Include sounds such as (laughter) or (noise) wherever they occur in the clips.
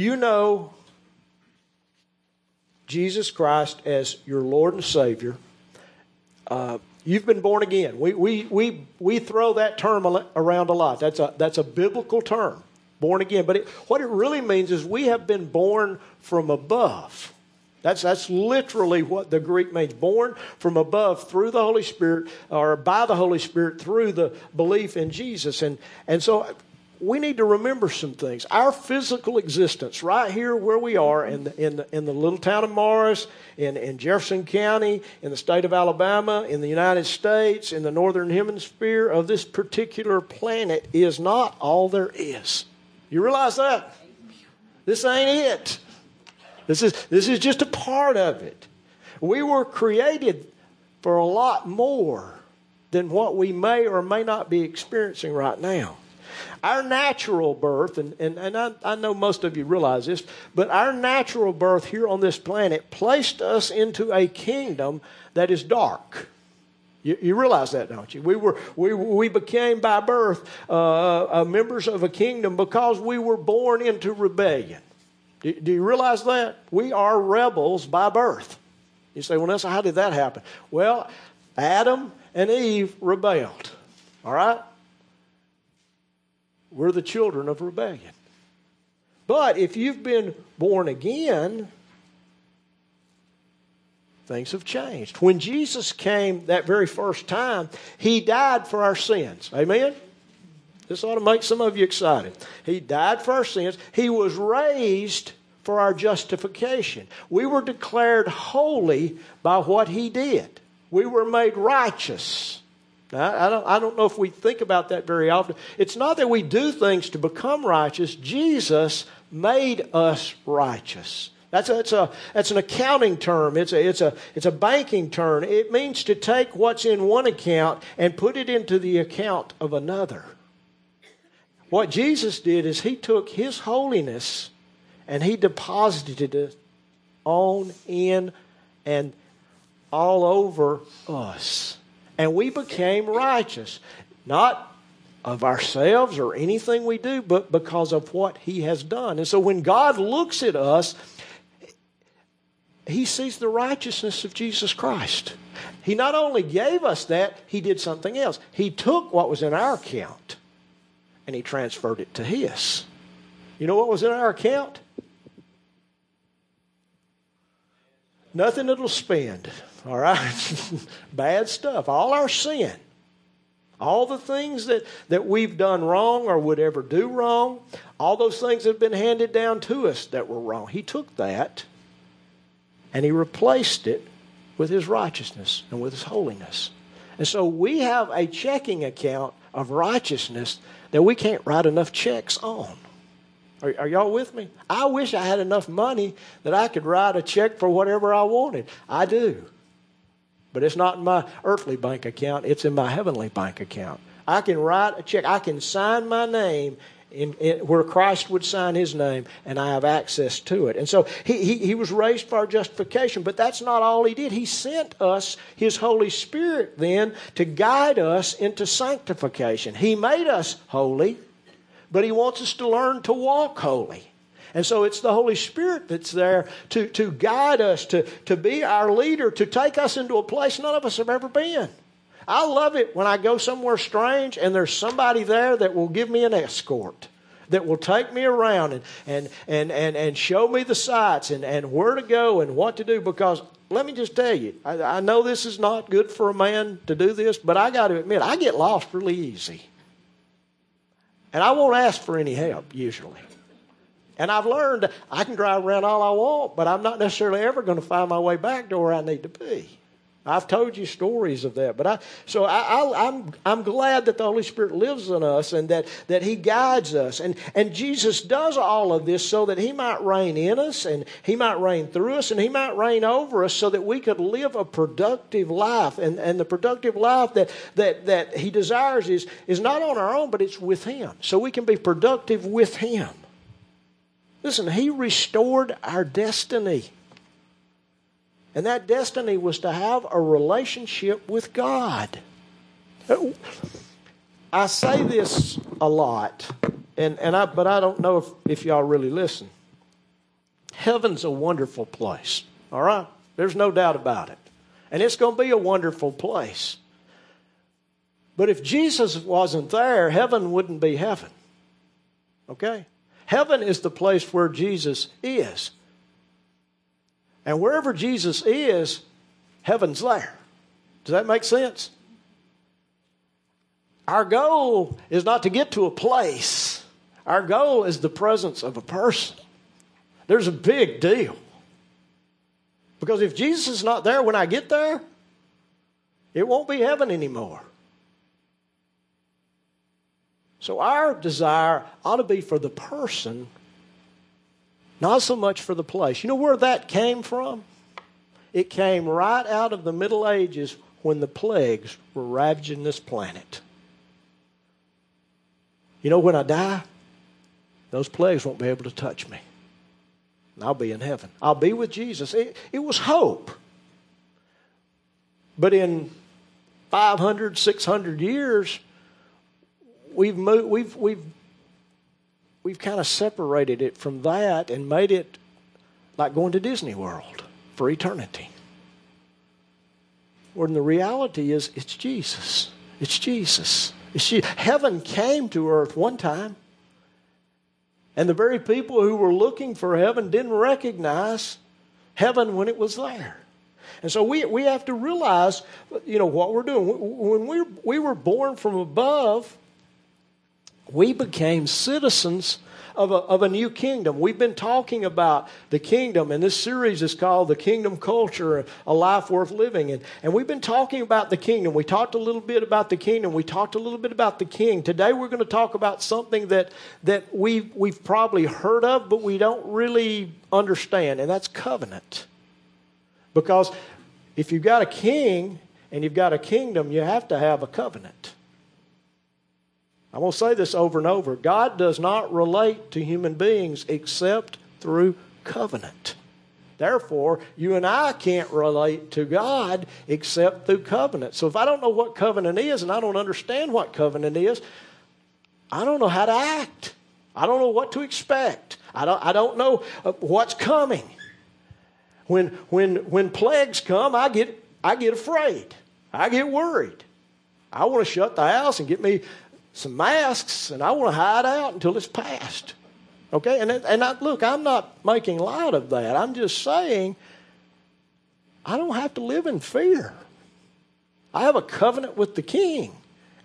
you know Jesus Christ as your Lord and Savior, uh, you've been born again. We, we, we, we throw that term around a lot. That's a, that's a biblical term, born again. But it, what it really means is we have been born from above. That's, that's literally what the Greek means born from above through the Holy Spirit or by the Holy Spirit through the belief in Jesus. And, and so we need to remember some things. Our physical existence, right here where we are in the, in the, in the little town of Morris, in, in Jefferson County, in the state of Alabama, in the United States, in the northern hemisphere of this particular planet, is not all there is. You realize that? This ain't it. This is, this is just a part of it. We were created for a lot more than what we may or may not be experiencing right now. Our natural birth, and, and, and I, I know most of you realize this, but our natural birth here on this planet placed us into a kingdom that is dark. You, you, realize that, don't you? We were we, we became by birth uh, uh, members of a kingdom because we were born into rebellion. Do, do, you realize that we are rebels by birth? You say, "Well, Nelson, how did that happen?" Well, Adam and Eve rebelled. All right, we're the children of rebellion. But if you've been born again, things have changed. When Jesus came that very first time, he died for our sins. Amen? This ought to make some of you excited. He died for our sins. He was raised for our justification. We were declared holy by what he did. We were made righteous now, I don't, I don't know if we think about that very often. It's not that we do things to become righteous, Jesus made us righteous. That's a, that's, a, that's an accounting term. It's a, it's, a, it's a banking term. It means to take what's in one account and put it into the account of another. What Jesus did is he took his holiness and he deposited it on, in, and all over us and we became righteous. Not of ourselves or anything we do, but because of what He has done. And so when God looks at us, He sees the righteousness of Jesus Christ. He not only gave us that, He did something else. He took what was in our account and He transferred it to His. You know what was in our account? Nothing that'll spend. All right? (laughs) Bad stuff. All our sin. All the things that, that we've done wrong or would ever do wrong, all those things have been handed down to us that were wrong. He took that and he replaced it with his righteousness and with his holiness. And so we have a checking account of righteousness that we can't write enough checks on. Are, are, y'all with me? I wish I had enough money that I could write a check for whatever I wanted. I do. But it's not in my earthly bank account, it's in my heavenly bank account. I can write a check, I can sign my name in, in, where Christ would sign his name, and I have access to it. And so he, he, he was raised for our justification, but that's not all he did. He sent us his Holy Spirit then to guide us into sanctification. He made us holy, but he wants us to learn to walk holy. And so it's the Holy Spirit that's there to, to guide us, to, to be our leader, to take us into a place none of us have ever been. I love it when I go somewhere strange and there's somebody there that will give me an escort, that will take me around and, and, and, and, and show me the sights and, and where to go and what to do. Because let me just tell you, I, I know this is not good for a man to do this, but I got to admit, I get lost really easy. And I won't ask for any help usually. And I've learned I can drive around all I want, but I'm not necessarily ever going to find my way back to where I need to be. I've told you stories of that, but I so I, am I'm, I'm glad that the Holy Spirit lives in us and that that He guides us, and and Jesus does all of this so that He might reign in us and He might reign through us and He might reign over us, so that we could live a productive life, and and the productive life that that that He desires is is not on our own, but it's with Him, so we can be productive with Him. Listen, He restored our destiny. And that destiny was to have a relationship with God. I say this a lot, and, and I, but I don't know if, if y'all really listen. Heaven's a wonderful place. All right? There's no doubt about it. And it's going to be a wonderful place. But if Jesus wasn't there, heaven wouldn't be heaven. Okay? Heaven is the place where Jesus is. And wherever Jesus is, heaven's there. Does that make sense? Our goal is not to get to a place, our goal is the presence of a person. There's a big deal. Because if Jesus is not there when I get there, it won't be heaven anymore. So our desire ought to be for the person, not so much for the place. You know where that came from? It came right out of the Middle Ages when the plagues were ravaging this planet. You know, when I die, those plagues won't be able to touch me. And I'll be in heaven. I'll be with Jesus. It, it was hope. But in 500, 600 years, we've moved, we've we've we've kind of separated it from that and made it like going to Disney World for eternity. When the reality is it's Jesus. It's Jesus. It's. Heaven came to earth one time. And the very people who were looking for heaven didn't recognize heaven when it was there. And so we, we have to realize, you know, what we're doing. When we, we were born from above, we became citizens of a, of a new kingdom. We've been talking about the kingdom, and this series is called The Kingdom Culture A Life Worth Living. And, and we've been talking about the kingdom. We talked a little bit about the kingdom, we talked a little bit about the king. Today we're going to talk about something that, that we've, we've probably heard of, but we don't really understand, and that's covenant. Because if you've got a king and you've got a kingdom, you have to have a covenant. I'm going to say this over and over. God does not relate to human beings except through covenant. Therefore, you and I can't relate to God except through covenant. So if I don't know what covenant is and I don't understand what covenant is, I don't know how to act. I don't know what to expect. I don't, I don't know uh, what's coming. When, when, when plagues come, I get, I get afraid. I get worried. I want to shut the house and get me some masks and I want to hide out until it's past. Okay? And, and I, look, I'm not making light of that. I'm just saying I don't have to live in fear. I have a covenant with the king,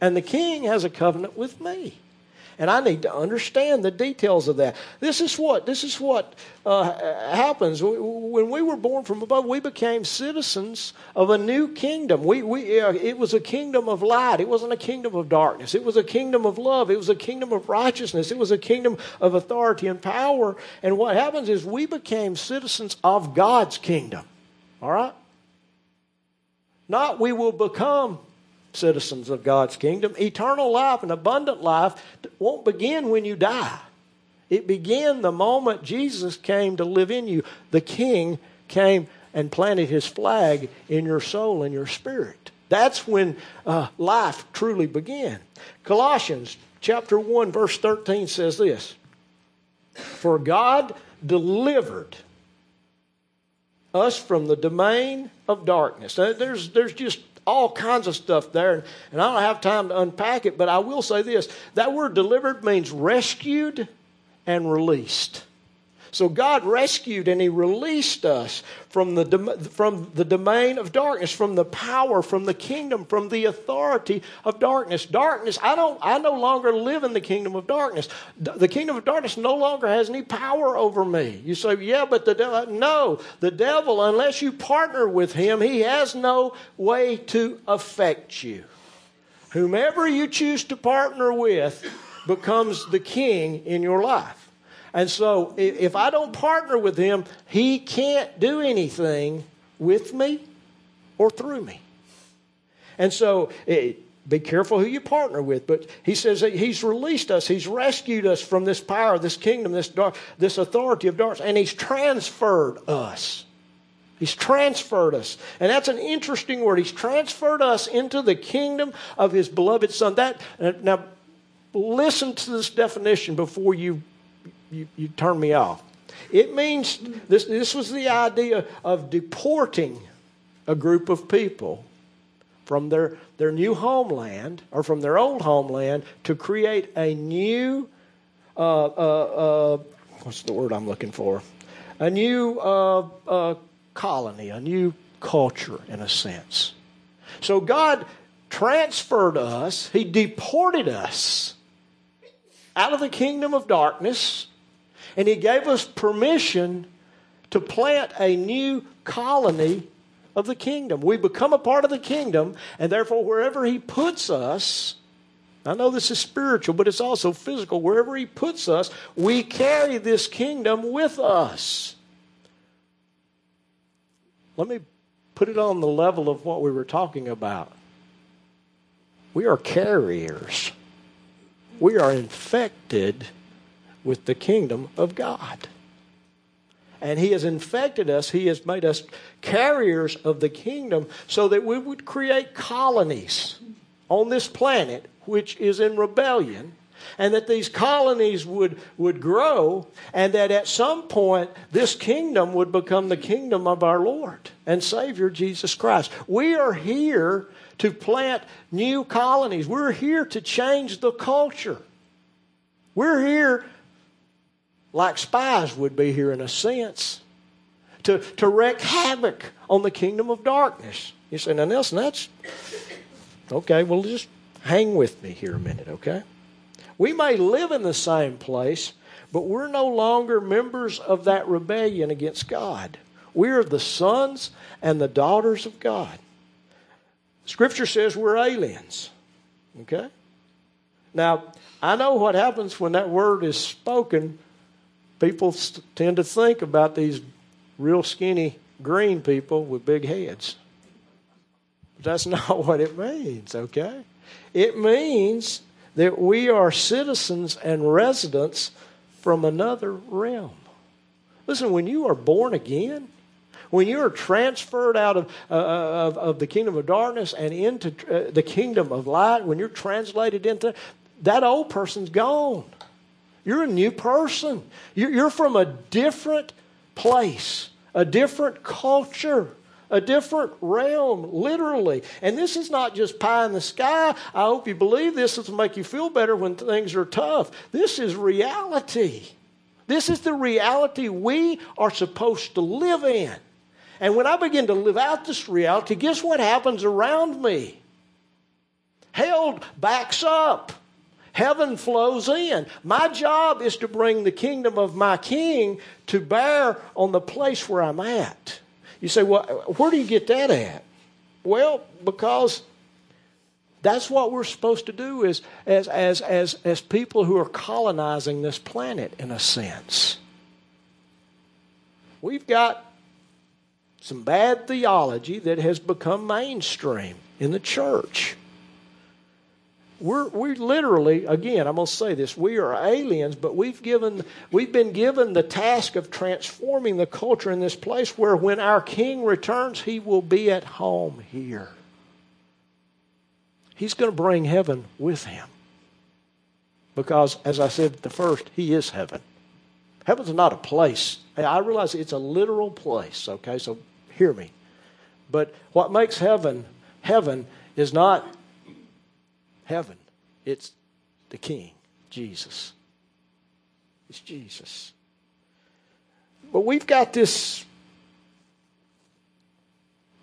and the king has a covenant with me and I need to understand the details of that. This is what this is what uh, happens when we were born from above. We became citizens of a new kingdom. We, we uh, it was a kingdom of light. It wasn't a kingdom of darkness. It was a kingdom of love. It was a kingdom of righteousness. It was a kingdom of authority and power. And what happens is we became citizens of God's kingdom. All right. Not we will become citizens of God's kingdom. Eternal life and abundant life won't begin when you die. It began the moment Jesus came to live in you. The King came and planted his flag in your soul and your spirit. That's when uh, life truly began. Colossians chapter 1 verse 13 says this. For God delivered us from the domain of darkness. Now, there's, there's just all kinds of stuff there, and I don't have time to unpack it, but I will say this that word delivered means rescued and released. So God rescued and He released us from the, from the domain of darkness, from the power, from the kingdom, from the authority of darkness. Darkness, I don't I no longer live in the kingdom of darkness. The kingdom of darkness no longer has any power over me. You say, yeah, but the devil no, the devil, unless you partner with him, he has no way to affect you. Whomever you choose to partner with becomes the king in your life. And so if I don't partner with him, he can't do anything with me or through me. And so it, eh, be careful who you partner with. But he says he's released us, he's rescued us from this power, this kingdom, this, dark, this authority of darkness, and he's transferred us. He's transferred us. And that's an interesting word. He's transferred us into the kingdom of his beloved Son. That now listen to this definition before you you, you turn me off. It means this, this was the idea of deporting a group of people from their, their new homeland or from their old homeland to create a new, uh, uh, uh, what's the word I'm looking for? A new uh, uh, colony, a new culture in a sense. So God transferred us, He deported us out of the kingdom of darkness, and He gave us permission to plant a new colony of the kingdom. We become a part of the kingdom, and therefore, wherever He puts us, I know this is spiritual, but it's also physical. Wherever He puts us, we carry this kingdom with us. Let me put it on the level of what we were talking about. We are carriers, we are infected with the kingdom of God and He has infected us. He has made us carriers of the kingdom so that we would create colonies on this planet which is in rebellion. And that these colonies would, would grow, and that at some point this kingdom would become the kingdom of our Lord and Savior Jesus Christ. We are here to plant new colonies. We're here to change the culture. We're here like spies would be here in a sense, to, to wreak havoc on the kingdom of darkness. You say, now, Nelson, that's okay. Well, just hang with me here a minute, okay? We may live in the same place, but we're no longer members of that rebellion against God. We are the sons and the daughters of God. Scripture says we're aliens, okay? Now, I know what happens when that word is spoken people tend to think about these real skinny green people with big heads. But That's (laughs) not what it means, okay? It means that we are citizens and residents from another realm. Listen, when you are born again, when you are transferred out of, uh, of, of, the kingdom of darkness and into uh, the kingdom of light, when you're translated into that old person's gone. You're a new person. You're from a different place, a different culture, a different realm, literally. And this is not just pie in the sky. I hope you believe this will make you feel better when things are tough. This is reality. This is the reality we are supposed to live in. And when I begin to live out this reality, guess what happens around me? Hell backs up. Heaven flows in. My job is to bring the kingdom of my king to bear on the place where I'm at. You say, well, where do you get that at? Well, because that's what we're supposed to do as, as, as, as, as people who are colonizing this planet, in a sense. We've got some bad theology that has become mainstream in the church we're we literally again i'm going to say this we are aliens but we've given we've been given the task of transforming the culture in this place where when our king returns he will be at home here. He's going to bring heaven with him. Because as i said at the first he is heaven. Heaven's not a place. I realize it's a literal place okay? So hear me. But what makes heaven heaven is not heaven. It's the King, Jesus. It's Jesus. But we've got this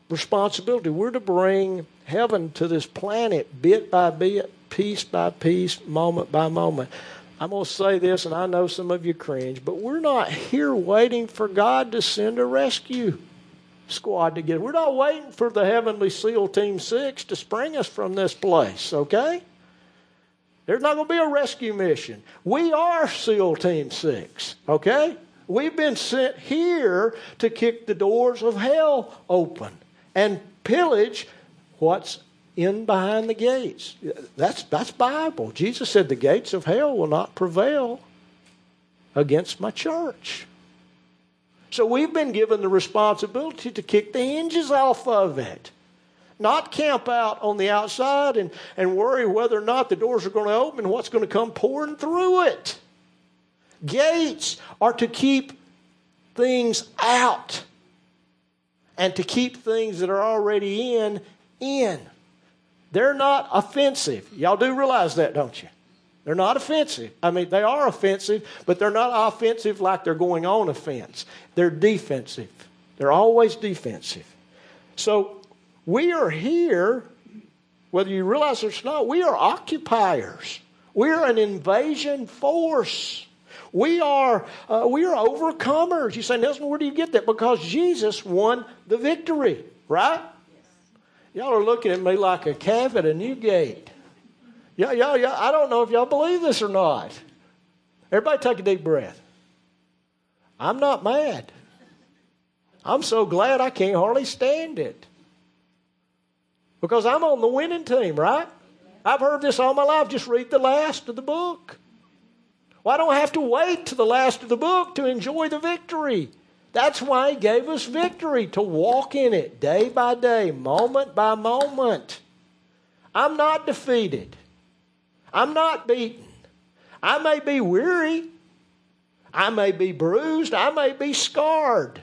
responsibility. We're to bring heaven to this planet bit by bit, piece by piece, moment by moment. I'm going to say this, and I know some of you cringe, but we're not here waiting for God to send a rescue squad together. We're not waiting for the Heavenly SEAL Team 6 to spring us from this place, okay? There's not going to be a rescue mission. We are SEAL Team 6, okay? We've been sent here to kick the doors of hell open and pillage what's in behind the gates. That's, that's Bible. Jesus said the gates of hell will not prevail against my church. So we've been given the responsibility to kick the hinges off of it. Not camp out on the outside and, and worry whether or not the doors are going to open and what's going to come pouring through it. Gates are to keep things out and to keep things that are already in, in. They're not offensive. Y'all do realize that, don't you? They're not offensive. I mean, they are offensive, but they're not offensive like they're going on offense. They're defensive. They're always defensive. So we are here, whether you realize it or not, we are occupiers. We're an invasion force. We are, uh, we are overcomers. You say, Nelson, where do you get that? Because Jesus won the victory, right? Y'all are looking at me like a calf at a new gate. Yeah, yeah, yeah. I don't know if y'all believe this or not. Everybody take a deep breath. I'm not mad. I'm so glad I can't hardly stand it. Because I'm on the winning team, right? I've heard this all my life. Just read the last of the book. Well, I don't I have to wait to the last of the book to enjoy the victory. That's why He gave us victory, to walk in it day by day, moment by moment. I'm not defeated. I'm not beaten. I may be weary. I may be bruised. I may be scarred.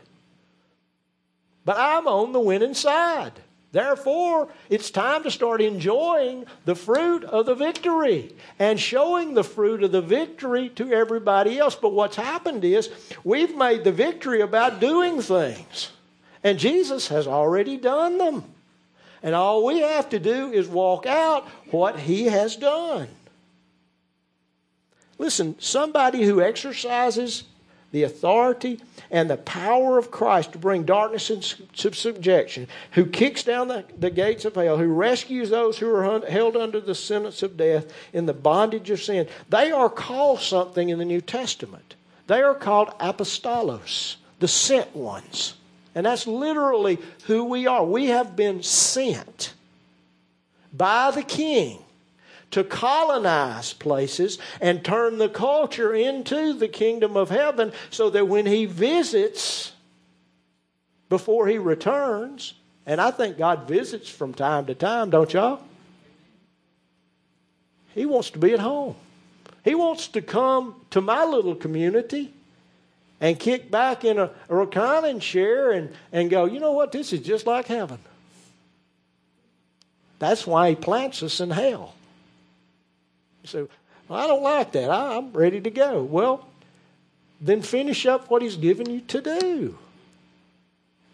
But I'm on the winning side. Therefore, it's time to start enjoying the fruit of the victory and showing the fruit of the victory to everybody else. But what's happened is we've made the victory about doing things, and Jesus has already done them. And all we have to do is walk out what he has done. Listen, somebody who exercises the authority and the power of Christ to bring darkness into subjection, who kicks down the, the gates of hell, who rescues those who are held under the sentence of death in the bondage of sin. They are called something in the New Testament. They are called apostolos, the sent ones. And that's literally who we are. We have been sent by the King to colonize places and turn the culture into the kingdom of heaven so that when he visits before he returns, and I think God visits from time to time, don't y'all? He wants to be at home. He wants to come to my little community and kick back in a, a reclining chair and, and go, you know what, this is just like heaven. That's why he plants us in hell. So I don't like that. I, I'm ready to go. Well, then finish up what He's given you to do.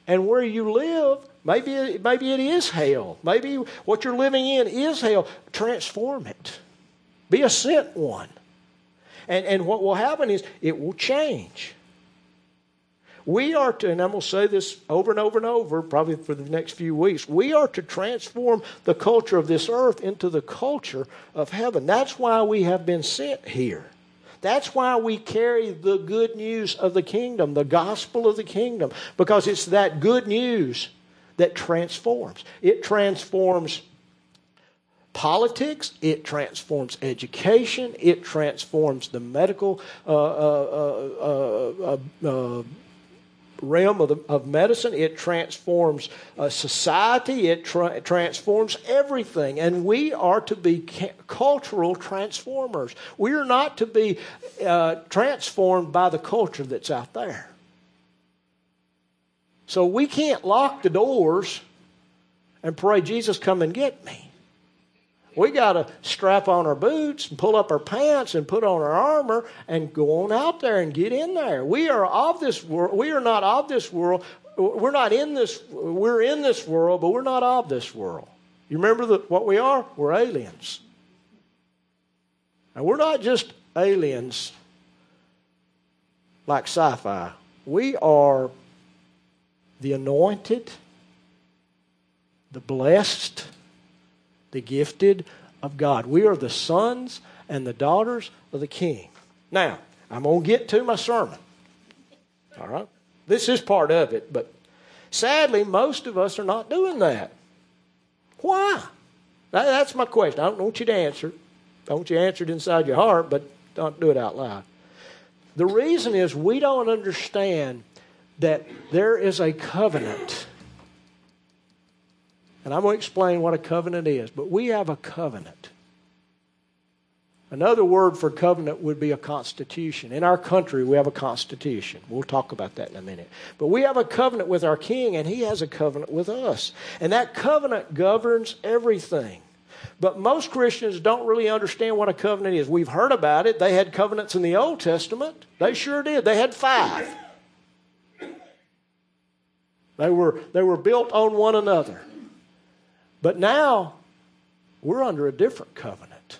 And where you live, maybe, maybe it is hell. Maybe what you're living in is hell. Transform it. Be a sent one. And, and what will happen is it will change. We are to, and I'm going to say this over and over and over, probably for the next few weeks, we are to transform the culture of this earth into the culture of heaven. That's why we have been sent here. That's why we carry the good news of the kingdom, the gospel of the kingdom, because it's that good news that transforms. It transforms politics, it transforms education, it transforms the medical uh, uh, uh, realm of, the, of medicine. It transforms uh, society. It tra- transforms everything. And we are to be ca- cultural transformers. We are not to be uh, transformed by the culture that's out there. So we can't lock the doors and pray, Jesus, come and get me. We got to strap on our boots and pull up our pants and put on our armor and go on out there and get in there. We are of this world. We are not of this world. We're not in this. We're in this world, but we're not of this world. You remember the, what we are? We're aliens. And we're not just aliens like sci fi. We are the anointed, the blessed, the gifted of God. We are the sons and the daughters of the King. Now, I'm going to get to my sermon. All right? This is part of it, but sadly, most of us are not doing that. Why? That's my question. I don't want you to answer. I want you to answer it inside your heart, but don't do it out loud. The reason is we don't understand that there is a covenant and I'm going to explain what a covenant is, but we have a covenant. Another word for covenant would be a constitution. In our country, we have a constitution. We'll talk about that in a minute. But we have a covenant with our king, and he has a covenant with us. And that covenant governs everything. But most Christians don't really understand what a covenant is. We've heard about it. They had covenants in the Old Testament. They sure did. They had five. They were, they were built on one another. But now, we're under a different covenant.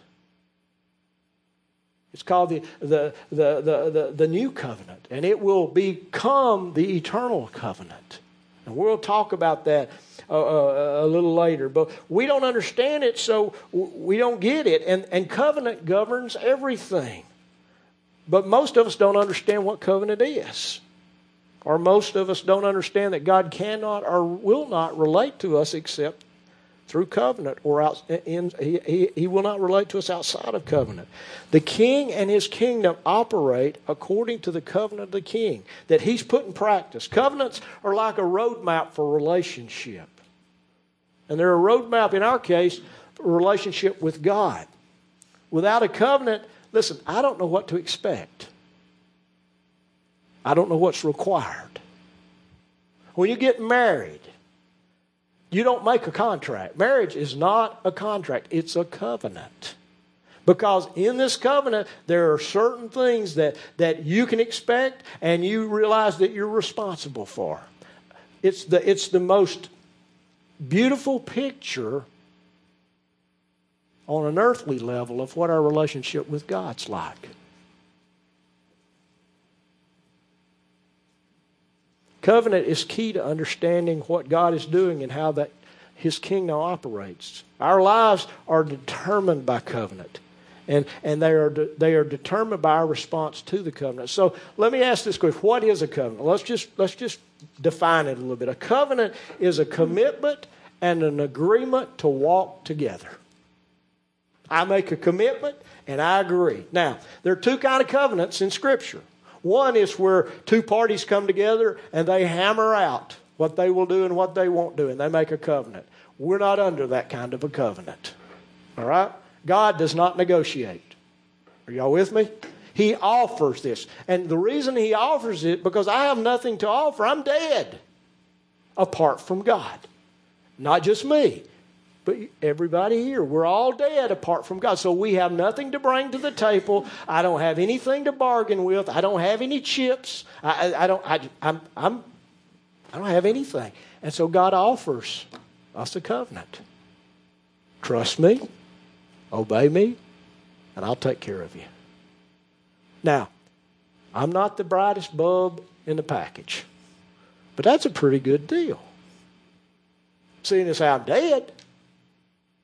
It's called the, the, the, the, the, the new covenant, and it will become the eternal covenant. And we'll talk about that uh, uh, a little later. But we don't understand it, so we don't get it. And, and covenant governs everything. But most of us don't understand what covenant is. Or most of us don't understand that God cannot or will not relate to us except through covenant or out in, he, he, he will not relate to us outside of covenant. The king and his kingdom operate according to the covenant of the king that he's put in practice. Covenants are like a roadmap for relationship. And they're a roadmap, in our case, for relationship with God. Without a covenant, listen, I don't know what to expect. I don't know what's required. When you get married, you don't make a contract. Marriage is not a contract, it's a covenant. Because in this covenant, there are certain things that, that you can expect and you realize that you're responsible for. It's the, it's the most beautiful picture on an earthly level of what our relationship with God's like. Covenant is key to understanding what God is doing and how that His kingdom operates. Our lives are determined by covenant. And, and they, are de, they are determined by our response to the covenant. So let me ask this question What is a covenant? Let's just, let's just define it a little bit. A covenant is a commitment and an agreement to walk together. I make a commitment and I agree. Now, there are two kind of covenants in Scripture. One is where two parties come together and they hammer out what they will do and what they won't do, and they make a covenant. We're not under that kind of a covenant. All right? God does not negotiate. Are y'all with me? He offers this. And the reason he offers it, because I have nothing to offer. I'm dead apart from God. Not just me. But everybody here, we're all dead apart from God. So we have nothing to bring to the table. I don't have anything to bargain with. I don't have any chips. I, I, I don't. I, I'm, I'm. I don't have anything. And so God offers us a covenant. Trust me, obey me, and I'll take care of you. Now, I'm not the brightest bulb in the package, but that's a pretty good deal. Seeing as I'm dead,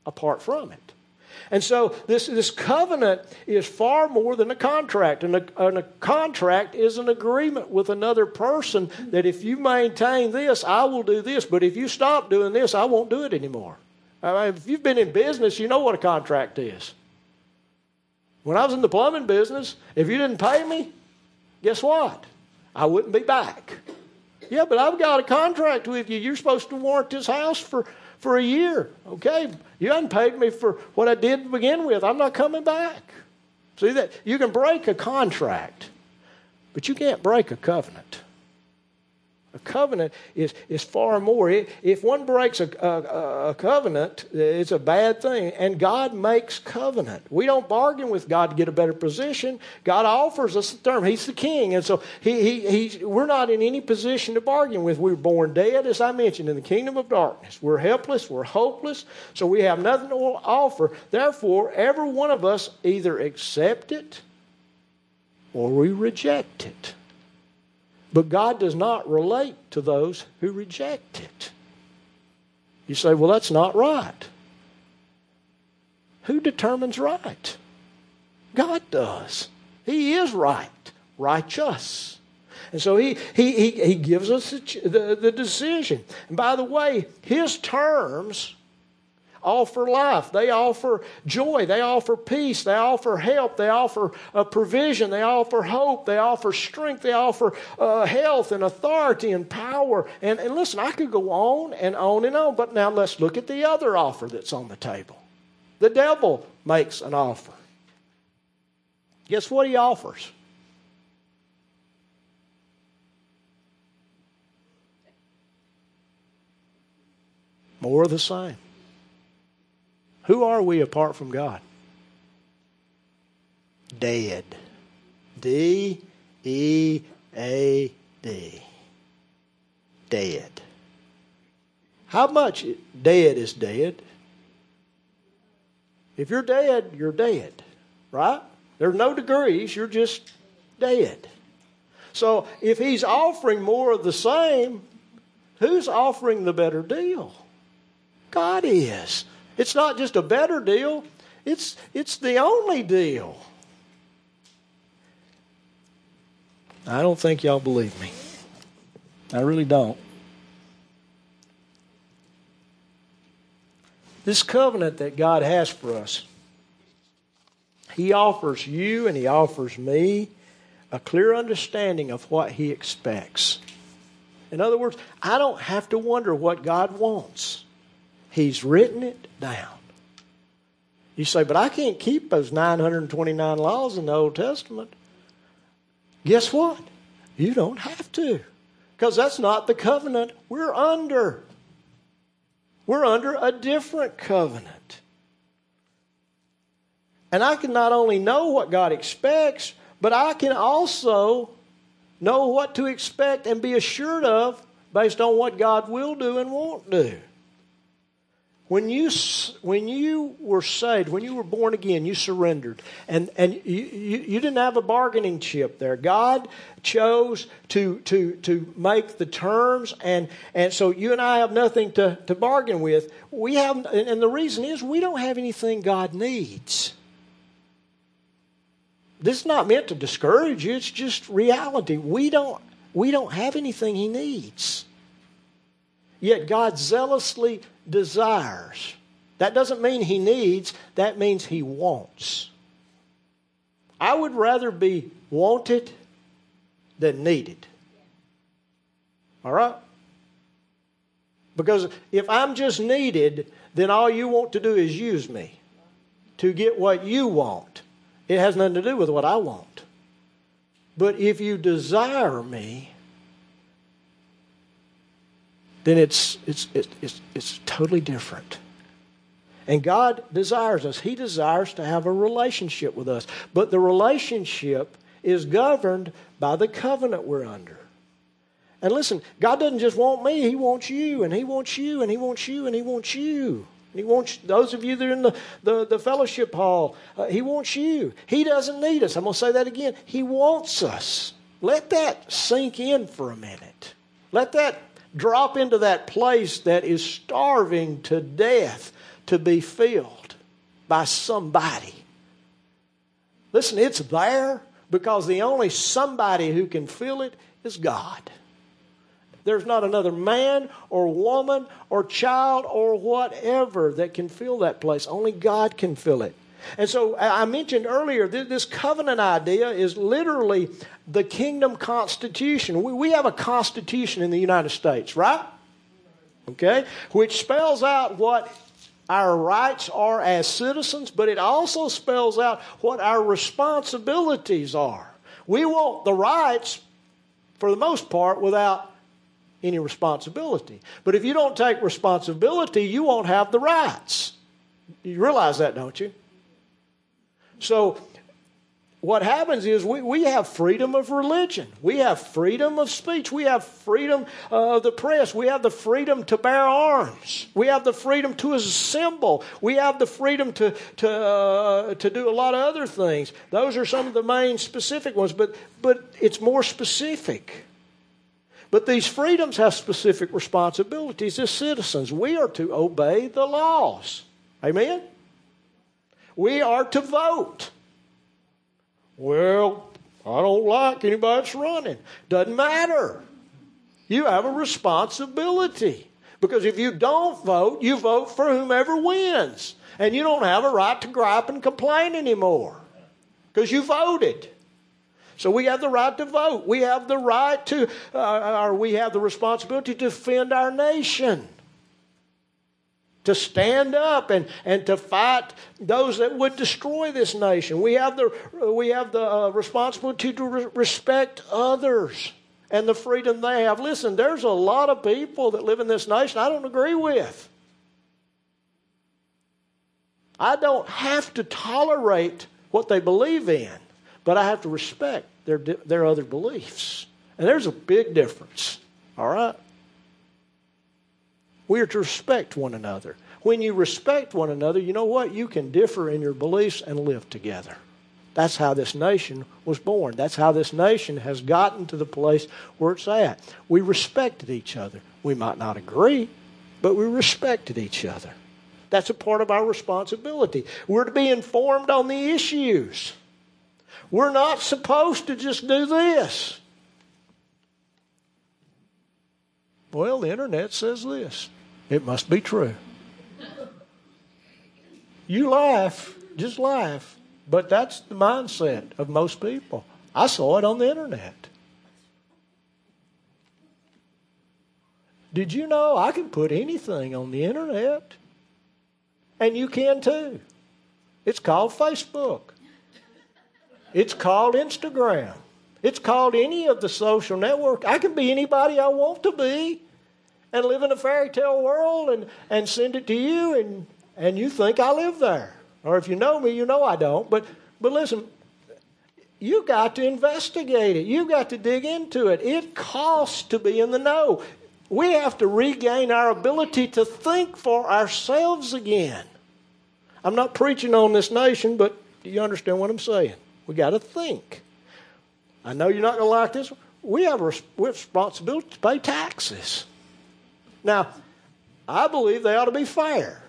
apart from it. And so this, this covenant is far more than a contract. And a, and a, contract is an agreement with another person that if you maintain this, I will do this. But if you stop doing this, I won't do it anymore. I mean, if you've been in business, you know what a contract is. When I was in the plumbing business, if you didn't pay me, guess what? I wouldn't be back. Yeah, but I've got a contract with you. You're supposed to warrant this house for for a year. Okay, you haven't me for what I did to begin with. I'm not coming back. See that you can break a contract, but you can't break a covenant. Covenant is, is far more. If one breaks a, a, a, covenant, it's a bad thing. And God makes covenant. We don't bargain with God to get a better position. God offers us the term. He's the king. And so he, he, he, we're not in any position to bargain with. We are born dead, as I mentioned, in the kingdom of darkness. We're helpless. We're hopeless. So we have nothing to offer. Therefore, every one of us either accept it or we reject it. But God does not relate to those who reject it. You say, well, that's not right. Who determines right? God does. He is right, righteous. And so he, he, he, he gives us the, the, the decision. And by the way, his terms offer life. They offer joy. They offer peace. They offer help. They offer uh, provision. They offer hope. They offer strength. They offer uh, health and authority and power. And, and listen, I could go on and on and on, but now let's look at the other offer that's on the table. The devil makes an offer. guess what he offers? More of the same. Who are we apart from God? Dead. D E A D. Dead. How much dead is dead? If you're dead, you're dead, right? There's no degrees, you're just dead. So if he's offering more of the same, who's offering the better deal? God is. It's not just a better deal, it's, it's the only deal. I don't think y'all believe me. I really don't. This covenant that God has for us, He offers you and He offers me a clear understanding of what He expects. In other words, I don't have to wonder what God wants. He's written it down. You say, but I can't keep those 929 laws in the Old Testament. Guess what? You don't have to. Because that's not the covenant we're under. We're under a different covenant. And I can not only know what God expects, but I can also know what to expect and be assured of based on what God will do and won't do. When you, when you were saved, when you were born again, you surrendered. And, and you, you, you didn't have a bargaining chip there. God chose to, to, to make the terms, and, and so you and I have nothing to, to bargain with. We have, and the reason is we don't have anything God needs. This is not meant to discourage you, it's just reality. We don't, we don't have anything He needs. Yet God zealously desires. That doesn't mean he needs, that means he wants. I would rather be wanted than needed. All right? Because if I'm just needed, then all you want to do is use me to get what you want. It has nothing to do with what I want. But if you desire me, then it's, it's, it's, it's totally different. And God desires us. He desires to have a relationship with us. But the relationship is governed by the covenant we're under. And listen, God doesn't just want me, He wants you, and He wants you, and He wants you, and He wants you. And he wants those of you that are in the, the, the fellowship hall, uh, He wants you. He doesn't need us. I'm going to say that again. He wants us. Let that sink in for a minute. Let that drop into that place that is starving to death to be filled by somebody. Listen, it's there because the only somebody who can fill it is God. There's not another man or woman or child or whatever that can fill that place. Only God can fill it. And so I mentioned earlier this covenant idea is literally the kingdom constitution. We have a constitution in the United States, right? Okay? Which spells out what our rights are as citizens, but it also spells out what our responsibilities are. We want the rights, for the most part, without any responsibility. But if you don't take responsibility, you won't have the rights. You realize that, don't you? So, what happens is we, we have freedom of religion. We have freedom of speech. We have freedom of the press. We have the freedom to bear arms. We have the freedom to assemble. We have the freedom to, to, uh, to do a lot of other things. Those are some of the main specific ones, but, but it's more specific. But these freedoms have specific responsibilities as citizens. We are to obey the laws. Amen? We are to vote. Well, I don't like anybody that's running. Doesn't matter. You have a responsibility. Because if you don't vote, you vote for whomever wins. And you don't have a right to gripe and complain anymore. Because you voted. So we have the right to vote. We have the right to, uh, or we have the responsibility to defend our nation. To stand up and, and to fight those that would destroy this nation. We have the, we have the uh, responsibility to re- respect others and the freedom they have. Listen, there's a lot of people that live in this nation I don't agree with. I don't have to tolerate what they believe in, but I have to respect their, their other beliefs. And there's a big difference, all right? We are to respect one another. When you respect one another, you know what? You can differ in your beliefs and live together. That's how this nation was born. That's how this nation has gotten to the place where it's at. We respected each other. We might not agree, but we respected each other. That's a part of our responsibility. We're to be informed on the issues. We're not supposed to just do this. Well, the internet says this. It must be true. You laugh, just laugh. But that's the mindset of most people. I saw it on the internet. Did you know I can put anything on the internet? And you can too. It's called Facebook. It's called Instagram. It's called any of the social network. I can be anybody I want to be and live in a fairy tale world and, and send it to you, and, and you think I live there. Or if you know me, you know I don't. But, but listen, you got to investigate it. You got to dig into it. It costs to be in the know. We have to regain our ability to think for ourselves again. I'm not preaching on this nation, but do you understand what I'm saying? We got to think. I know you're not going to like this. We have a responsibility to pay taxes. Now, I believe they ought to be fair.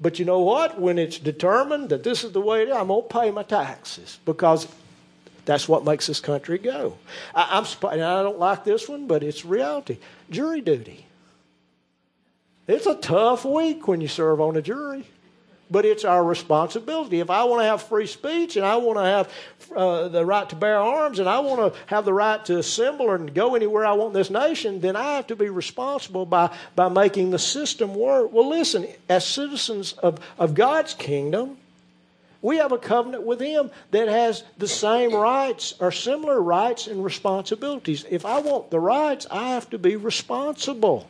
But you know what? When it's determined that this is the way it is, I'm going to pay my taxes because that's what makes this country go. I, am and I don't like this one, but it's reality. Jury duty. It's a tough week when you serve on a jury but it's our responsibility. If I want to have free speech and I want to have uh, the right to bear arms and I want to have the right to assemble and go anywhere I want in this nation, then I have to be responsible by, by making the system work. Well, listen, as citizens of, of God's kingdom, we have a covenant with Him that has the same rights or similar rights and responsibilities. If I want the rights, I have to be responsible.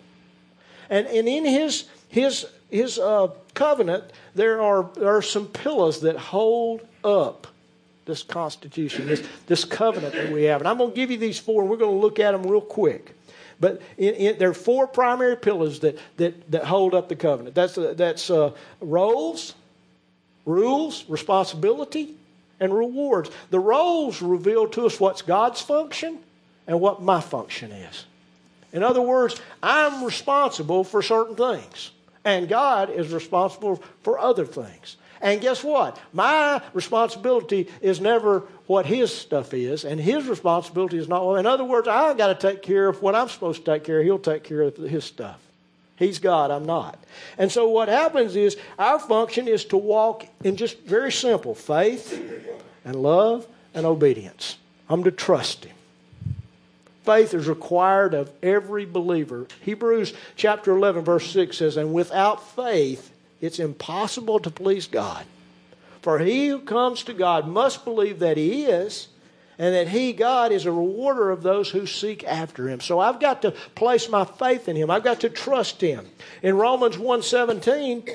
And, and in His, his, his uh, covenant, there are, there are some pillars that hold up this Constitution, this, this covenant that we have. And I'm going to give you these four, and we're going to look at them real quick. But in, in, there are four primary pillars that, that, that hold up the covenant. That's, uh, that's uh, roles, rules, responsibility, and rewards. The roles reveal to us what's God's function and what my function is. In other words, I'm responsible for certain things and God is responsible for other things. And guess what? My responsibility is never what His stuff is, and His responsibility is not. In other words, I got to take care of what I'm supposed to take care of. He'll take care of His stuff. He's God, I'm not. And so what happens is our function is to walk in just very simple faith and love and obedience. I'm to trust Him faith is required of every believer. Hebrews chapter 11, verse 6 says, And without faith, it's impossible to please God. For he who comes to God must believe that he is, and that he, God, is a rewarder of those who seek after him. So I've got to place my faith in him. I've got to trust him. In Romans 117,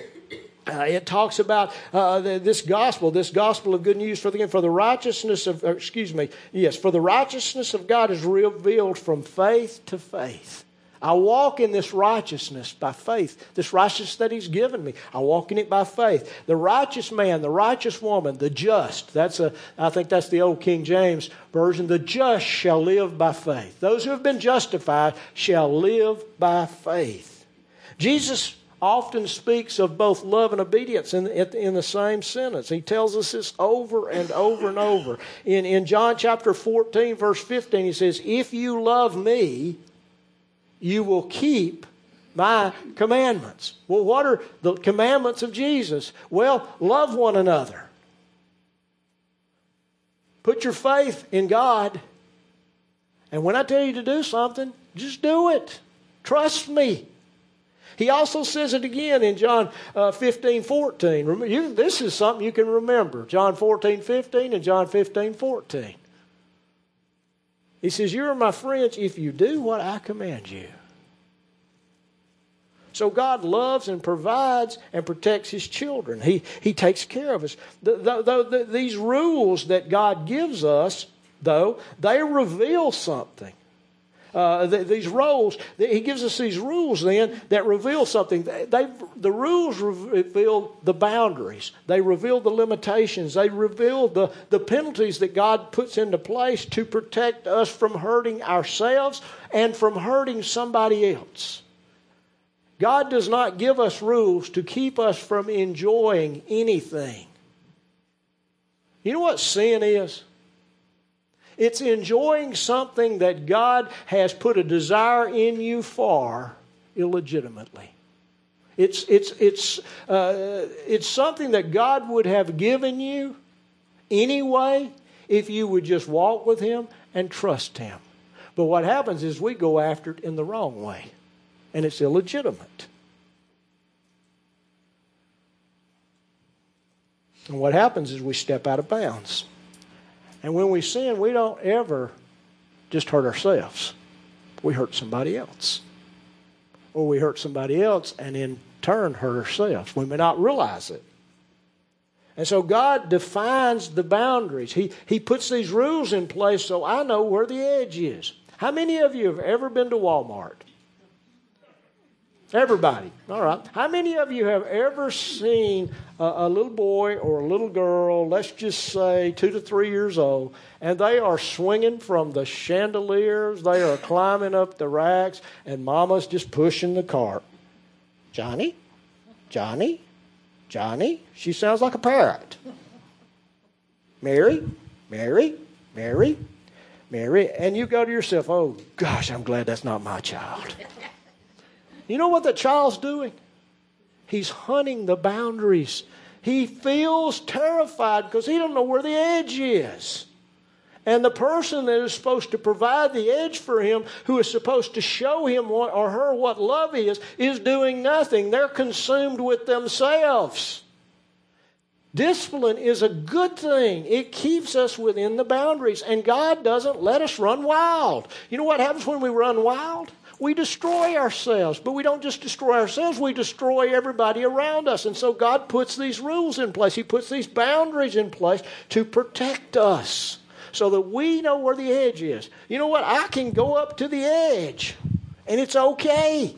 uh, it talks about uh, this gospel, this gospel of good news for the for the righteousness of, excuse me, yes, for the righteousness of God is revealed from faith to faith. I walk in this righteousness by faith, this righteousness that He's given me. I walk in it by faith. The righteous man, the righteous woman, the just, that's a, I think that's the old King James version, the just shall live by faith. Those who have been justified shall live by faith. Jesus often speaks of both love and obedience in, in the same sentence. He tells us this over and over and over. In, in John chapter 14, verse 15, he says, If you love me, you will keep my commandments. Well, what are the commandments of Jesus? Well, love one another. Put your faith in God. And when I tell you to do something, just do it. Trust me. He also says it again in John uh, 15, 14. You, this is something you can remember. John 14, 15 and John 15, 14. He says, You are my friends if you do what I command you. So God loves and provides and protects His children. He, he takes care of us. The, the, the, these rules that God gives us, though, they reveal something. Uh, these roles, he gives us these rules then that reveal something. They, the rules reveal the boundaries, they reveal the limitations, they reveal the, the penalties that God puts into place to protect us from hurting ourselves and from hurting somebody else. God does not give us rules to keep us from enjoying anything. You know what sin is? It's enjoying something that God has put a desire in you for illegitimately. It's, it's, it's, uh, it's something that God would have given you anyway if you would just walk with Him and trust Him. But what happens is we go after it in the wrong way, and it's illegitimate. And what happens is we step out of bounds. And when we sin, we don't ever just hurt ourselves, we hurt somebody else. Or we hurt somebody else and in turn hurt ourselves. We may not realize it. And so God defines the boundaries. He, he puts these rules in place so I know where the edge is. How many of you have ever been to Walmart? Everybody. All right. How many of you have ever seen a, a, little boy or a little girl, let's just say two to three years old, and they are swinging from the chandeliers, they are climbing up the racks, and mama's just pushing the cart? Johnny? Johnny? Johnny? She sounds like a parrot. Mary? Mary? Mary? Mary? And you go to yourself, oh gosh, I'm glad that's not my child. You know what the child's doing? He's hunting the boundaries. He feels terrified because he don't know where the edge is. And the person that is supposed to provide the edge for him, who is supposed to show him what, or her what love is, is doing nothing. They're consumed with themselves. Discipline is a good thing. It keeps us within the boundaries, and God doesn't let us run wild. You know what happens when we run wild? We destroy ourselves. But we don't just destroy ourselves, we destroy everybody around us. And so God puts these rules in place, He puts these boundaries in place to protect us so that we know where the edge is. You know what? I can go up to the edge and it's okay.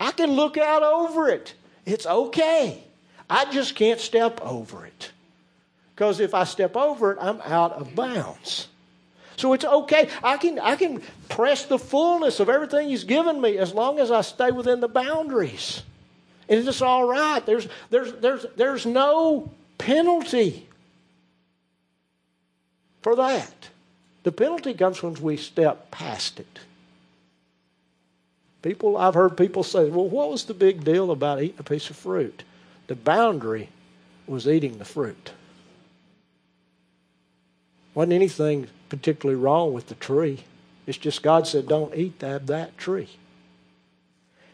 I can look out over it. It's okay. I just can't step over it. Because if I step over it, I'm out of bounds. So it's okay. I can, I can press the fullness of everything He's given me as long as I stay within the boundaries. And it's all right. There's, there's, there's, there's no penalty for that. The penalty comes when we step past it. People, I've heard people say, well, what was the big deal about eating a piece of fruit? The boundary was eating the fruit. Wasn't anything particularly wrong with the tree. It's just God said, don't eat that, that tree.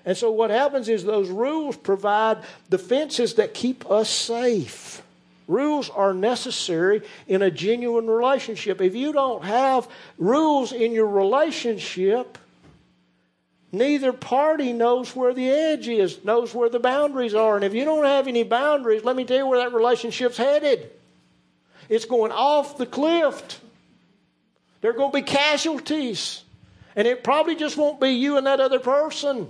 And so what happens is those rules provide defenses that keep us safe. Rules are necessary in a genuine relationship. If you don't have rules in your relationship, neither party knows where the edge is, knows where the boundaries are. And if you don't have any boundaries, let me tell you where that relationship's headed. It's going off the cliff. There are going to be casualties. And it probably just won't be you and that other person.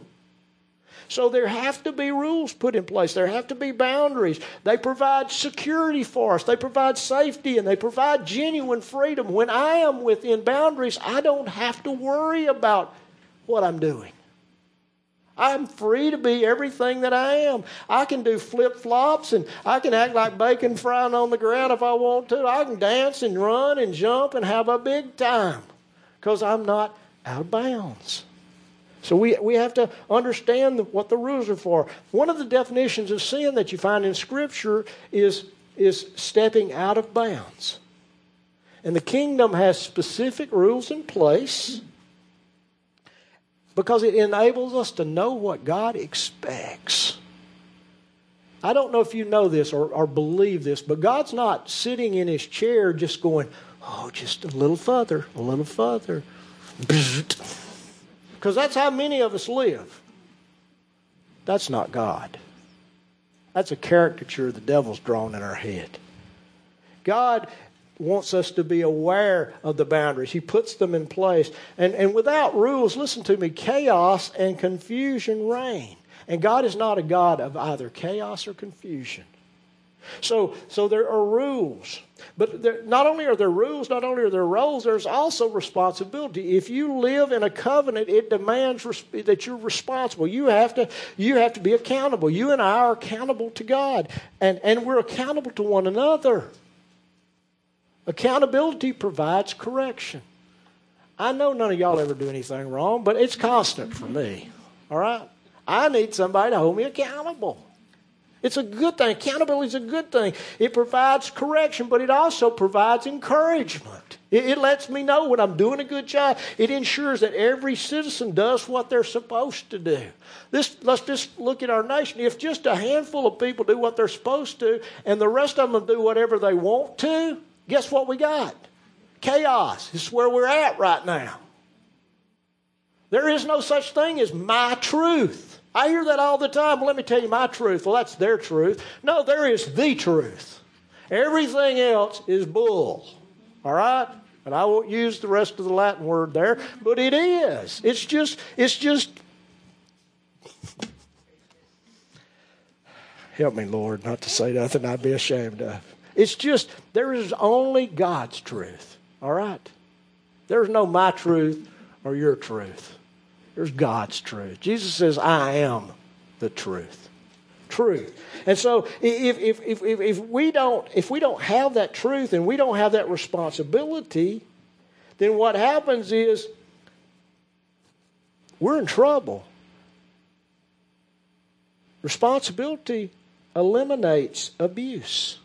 So there have to be rules put in place. There have to be boundaries. They provide security for us. They provide safety and they provide genuine freedom. When I am within boundaries, I don't have to worry about what I'm doing. I'm free to be everything that I am. I can do flip flops and I can act like bacon frying on the ground if I want to. I can dance and run and jump and have a big time because I'm not out of bounds. So we, we have to understand what the rules are for. One of the definitions of sin that you find in Scripture is, is stepping out of bounds. And the kingdom has specific rules in place because it enables us to know what God expects. I don't know if you know this or, or believe this, but God's not sitting in his chair just going, oh, just a little further, a little further. Because that's how many of us live. That's not God. That's a caricature the devil's drawn in our head. God wants us to be aware of the boundaries. He puts them in place. And, and without rules, listen to me, chaos and confusion reign. And God is not a God of either chaos or confusion. So, so there are rules. But there, not only are there rules, not only are there roles, there's also responsibility. If you live in a covenant, it demands res- that you're responsible. You have, to, you have to be accountable. You and I are accountable to God, and, and we're accountable to one another. Accountability provides correction. I know none of y'all ever do anything wrong, but it's constant for me. All right? I need somebody to hold me accountable. It's a good thing. Accountability is a good thing. It provides correction, but it also provides encouragement. It, it, lets me know when I'm doing a good job. It ensures that every citizen does what they're supposed to do. This, let's just look at our nation. If just a handful of people do what they're supposed to, and the rest of them do whatever they want to, guess what we got? Chaos. This is where we're at right now. There is no such thing as my truth. I hear that all the time. Well, let me tell you my truth. Well, that's their truth. No, there is the truth. Everything else is bull. All right? And I won't use the rest of the Latin word there, but it is. It's just, it's just. Help me, Lord, not to say nothing I'd be ashamed of. It's just, there is only God's truth. All right? There's no my truth or your truth. There's God's truth. Jesus says, I am the truth. Truth. And so if, if, if, if, we don't, if we don't have that truth and we don't have that responsibility, then what happens is we're in trouble. Responsibility eliminates abuse.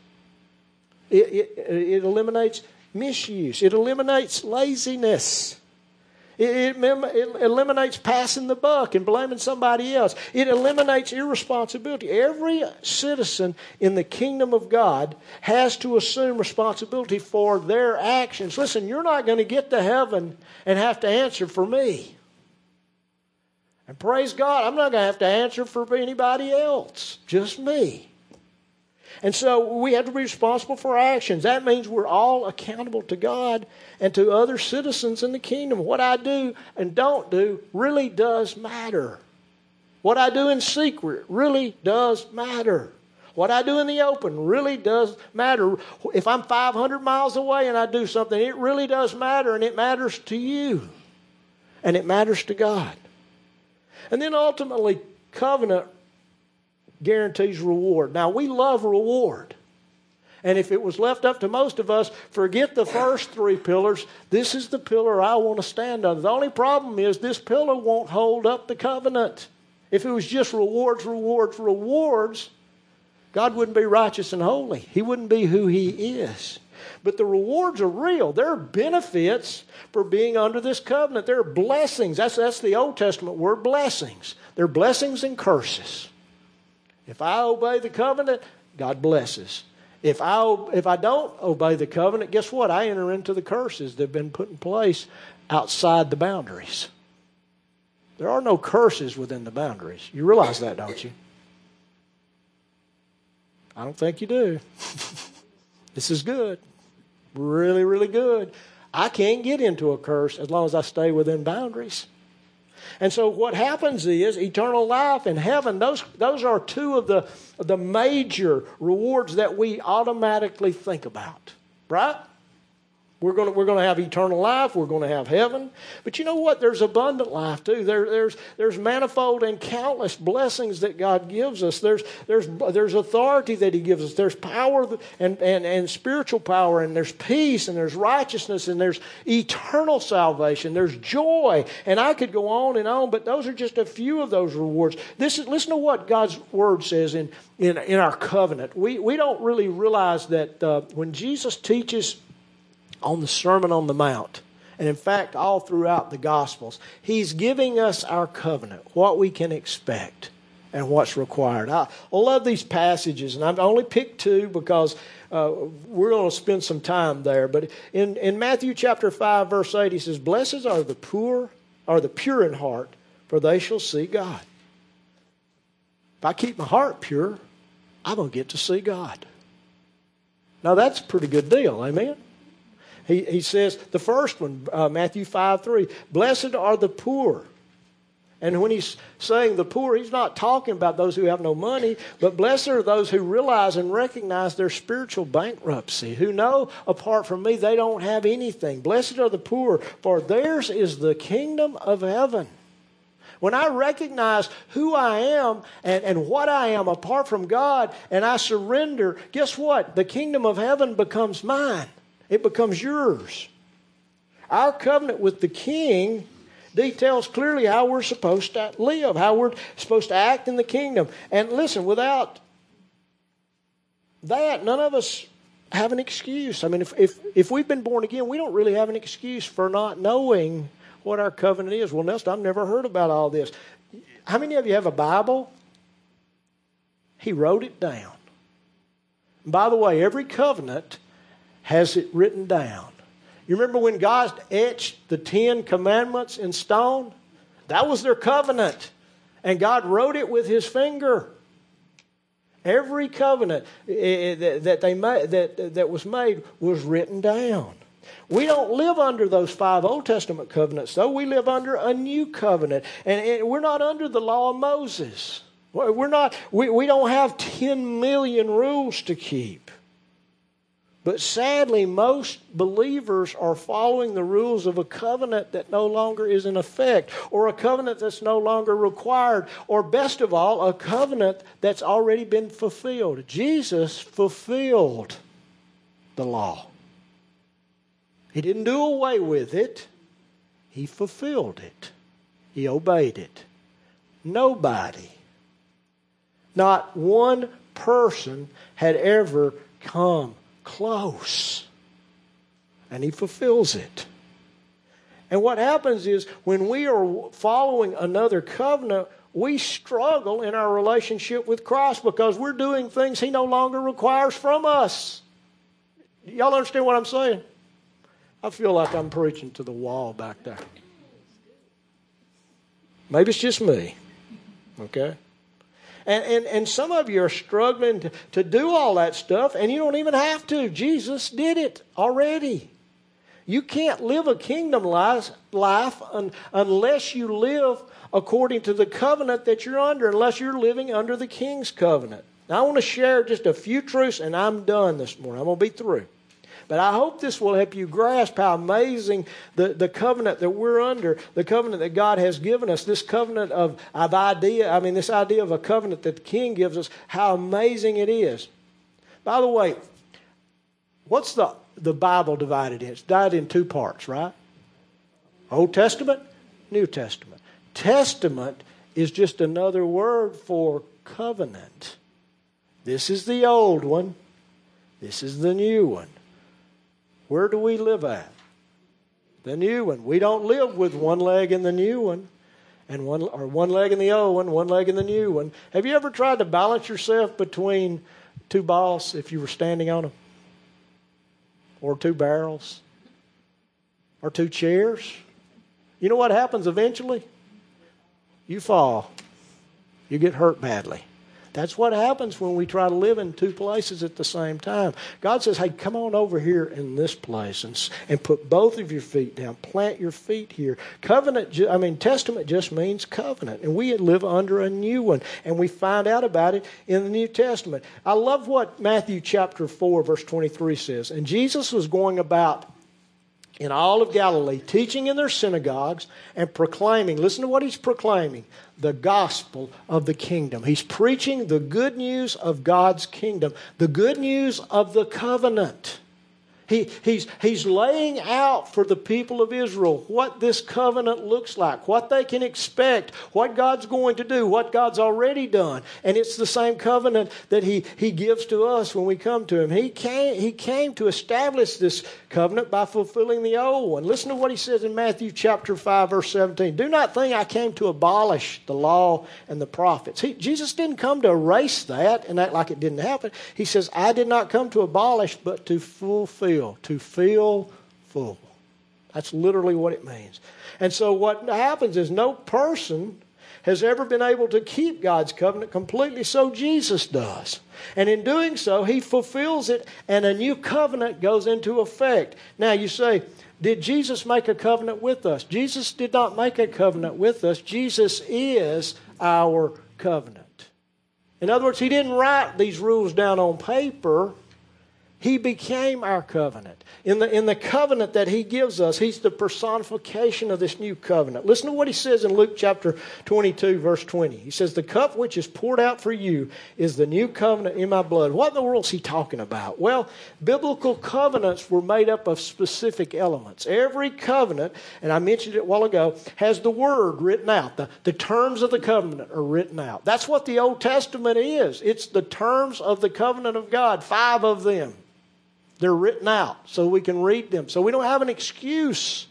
It, it, it eliminates misuse. It eliminates laziness. It, it, eliminates passing the buck and blaming somebody else. It eliminates irresponsibility. Every citizen in the kingdom of God has to assume responsibility for their actions. Listen, you're not going to get to heaven and have to answer for me. And praise God, I'm not going to have to answer for anybody else, just me. And so we have to be responsible for our actions. That means we're all accountable to God and to other citizens in the kingdom. What I do and don't do really does matter. What I do in secret really does matter. What I do in the open really does matter. If I'm 500 miles away and I do something, it really does matter, and it matters to you, and it matters to God. And then ultimately, covenant guarantees reward. Now, we love reward. And if it was left up to most of us, forget the first three pillars. This is the pillar I want to stand on. The only problem is this pillar won't hold up the covenant. If it was just rewards, rewards, rewards, God wouldn't be righteous and holy. He wouldn't be who He is. But the rewards are real. There are benefits for being under this covenant. There are blessings. That's, that's the Old Testament word blessings. There are blessings and curses. If I obey the covenant, God blesses. If I, if I don't obey the covenant, guess what? I enter into the curses that have been put in place outside the boundaries. There are no curses within the boundaries. You realize that, don't you? I don't think you do. (laughs) this is good. Really, really good. I can't get into a curse as long as I stay within boundaries. And so what happens is eternal life and heaven, those, those are two of the, the major rewards that we automatically think about, right? We're going, to, we're going to have eternal life. We're going to have heaven. But you know what? There's abundant life too. There, there's, there's manifold and countless blessings that God gives us. There's, there's, there's authority that He gives us. There's power and, and, and spiritual power, and there's peace, and there's righteousness, and there's eternal salvation. There's joy. And I could go on and on, but those are just a few of those rewards. This is, listen to what God's Word says in, in, in our covenant. We, we don't really realize that uh, when Jesus teaches on the Sermon on the Mount. And in fact, all throughout the Gospels, He's giving us our covenant, what we can expect and what's required. I love these passages, and I've only picked two because uh, we're going to spend some time there. But in, in Matthew chapter 5, verse 8, he says, Blessed are the poor, are the pure in heart, for they shall see God. If I keep my heart pure, I'm going to get to see God. Now, that's a pretty good deal, amen? He, he says, the first one, uh, Matthew 5 3, Blessed are the poor. And when he's saying the poor, he's not talking about those who have no money, but blessed are those who realize and recognize their spiritual bankruptcy, who know apart from me they don't have anything. Blessed are the poor, for theirs is the kingdom of heaven. When I recognize who I am and, and what I am apart from God and I surrender, guess what? The kingdom of heaven becomes mine, it becomes yours. Our covenant with the king details clearly how we're supposed to live, how we're supposed to act in the kingdom. And listen, without that, none of us have an excuse. I mean, if, if, if we've been born again, we don't really have an excuse for not knowing what our covenant is. Well, Nelson, I've never heard about all this. How many of you have a Bible? He wrote it down. By the way, every covenant has it written down. You remember when God etched the Ten Commandments in stone? That was their covenant. And God wrote it with his finger. Every covenant eh, eh, that, they made, that, that was made was written down. We don't live under those five Old Testament covenants, though. We live under a new covenant. And, we're not under the law of Moses. We're not, we, we don't have 10 million rules to keep. But sadly, most believers are following the rules of a covenant that no longer is in effect, or a covenant that's no longer required, or best of all, a covenant that's already been fulfilled. Jesus fulfilled the law. He didn't do away with it, He fulfilled it, He obeyed it. Nobody, not one person had ever come close. And He fulfills it. And what happens is when we are following another covenant, we struggle in our relationship with Christ because we're doing things He no longer requires from us. Y'all understand what I'm saying? I feel like I'm preaching to the wall back there. Maybe it's just me. Okay? And, and, and some of you are struggling to, to do all that stuff, and you don't even have to. Jesus did it already. You can't live a kingdom life, life un, unless you live according to the covenant that you're under, unless you're living under the king's covenant. Now, I want to share just a few truths, and I'm done this morning. I'm going to be through. But I hope this will help you grasp how amazing the, the covenant that we're under, the covenant that God has given us, this covenant of, of idea, I mean, this idea of a covenant that the King gives us, how amazing it is. By the way, what's the, the Bible divided in? It's divided in two parts, right? Old Testament, New Testament. Testament is just another word for covenant. This is the old one, this is the new one. Where do we live at? The new one. We don't live with one leg in the new one and one or one leg in the old one, one leg in the new one. Have you ever tried to balance yourself between two balls if you were standing on them? Or two barrels? Or two chairs? You know what happens eventually? You fall. You get hurt badly. That's what happens when we try to live in two places at the same time. God says, hey, come on over here in this place and, and put both of your feet down. Plant your feet here. Covenant, I mean, testament just means covenant. And we live under a new one. And we find out about it in the New Testament. I love what Matthew chapter 4, verse 23 says. And Jesus was going about in all of Galilee, teaching in their synagogues and proclaiming, listen to what he's proclaiming the gospel of the kingdom. He's preaching the good news of God's kingdom, the good news of the covenant. He, he's, he's laying out for the people of Israel what this covenant looks like, what they can expect, what God's going to do, what God's already done. And it's the same covenant that he, he gives to us when we come to Him. He came, he came to establish this covenant by fulfilling the old one. Listen to what He says in Matthew chapter 5, verse 17. Do not think I came to abolish the law and the prophets. He, Jesus didn't come to erase that and act like it didn't happen. He says, I did not come to abolish, but to fulfill fill, to fill full. That's literally what it means. And so what happens is no person has ever been able to keep God's covenant completely, so Jesus does. And in doing so, he fulfills it, and a new covenant goes into effect. Now, you say, did Jesus make a covenant with us? Jesus did not make a covenant with us. Jesus is our covenant. In other words, he didn't write these rules down on paper. He became our covenant. In the, in the covenant that He gives us, He's the personification of this new covenant. Listen to what He says in Luke chapter 22, verse 20. He says, The cup which is poured out for you is the new covenant in my blood. What in the world is He talking about? Well, biblical covenants were made up of specific elements. Every covenant, and I mentioned it a while ago, has the word written out. The, the terms of the covenant are written out. That's what the Old Testament is it's the terms of the covenant of God, five of them. They're written out so we can read them. So we don't have an excuse.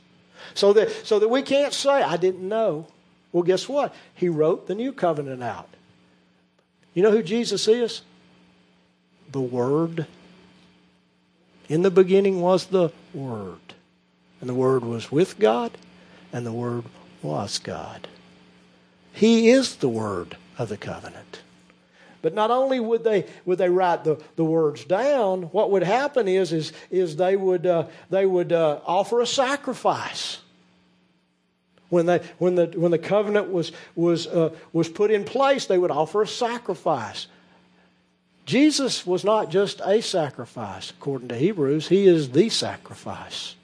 So that, so that we can't say, I didn't know. Well, guess what? He wrote the new covenant out. You know who Jesus is? The Word. In the beginning was the Word. And the Word was with God, and the Word was God. He is the Word of the covenant. But not only would they would they write the, the words down, what would happen is is, is they would uh, they would uh, offer a sacrifice. When, they, when, the, when the covenant was, was, uh, was put in place, they would offer a sacrifice. Jesus was not just a sacrifice, according to Hebrews, he is the sacrifice.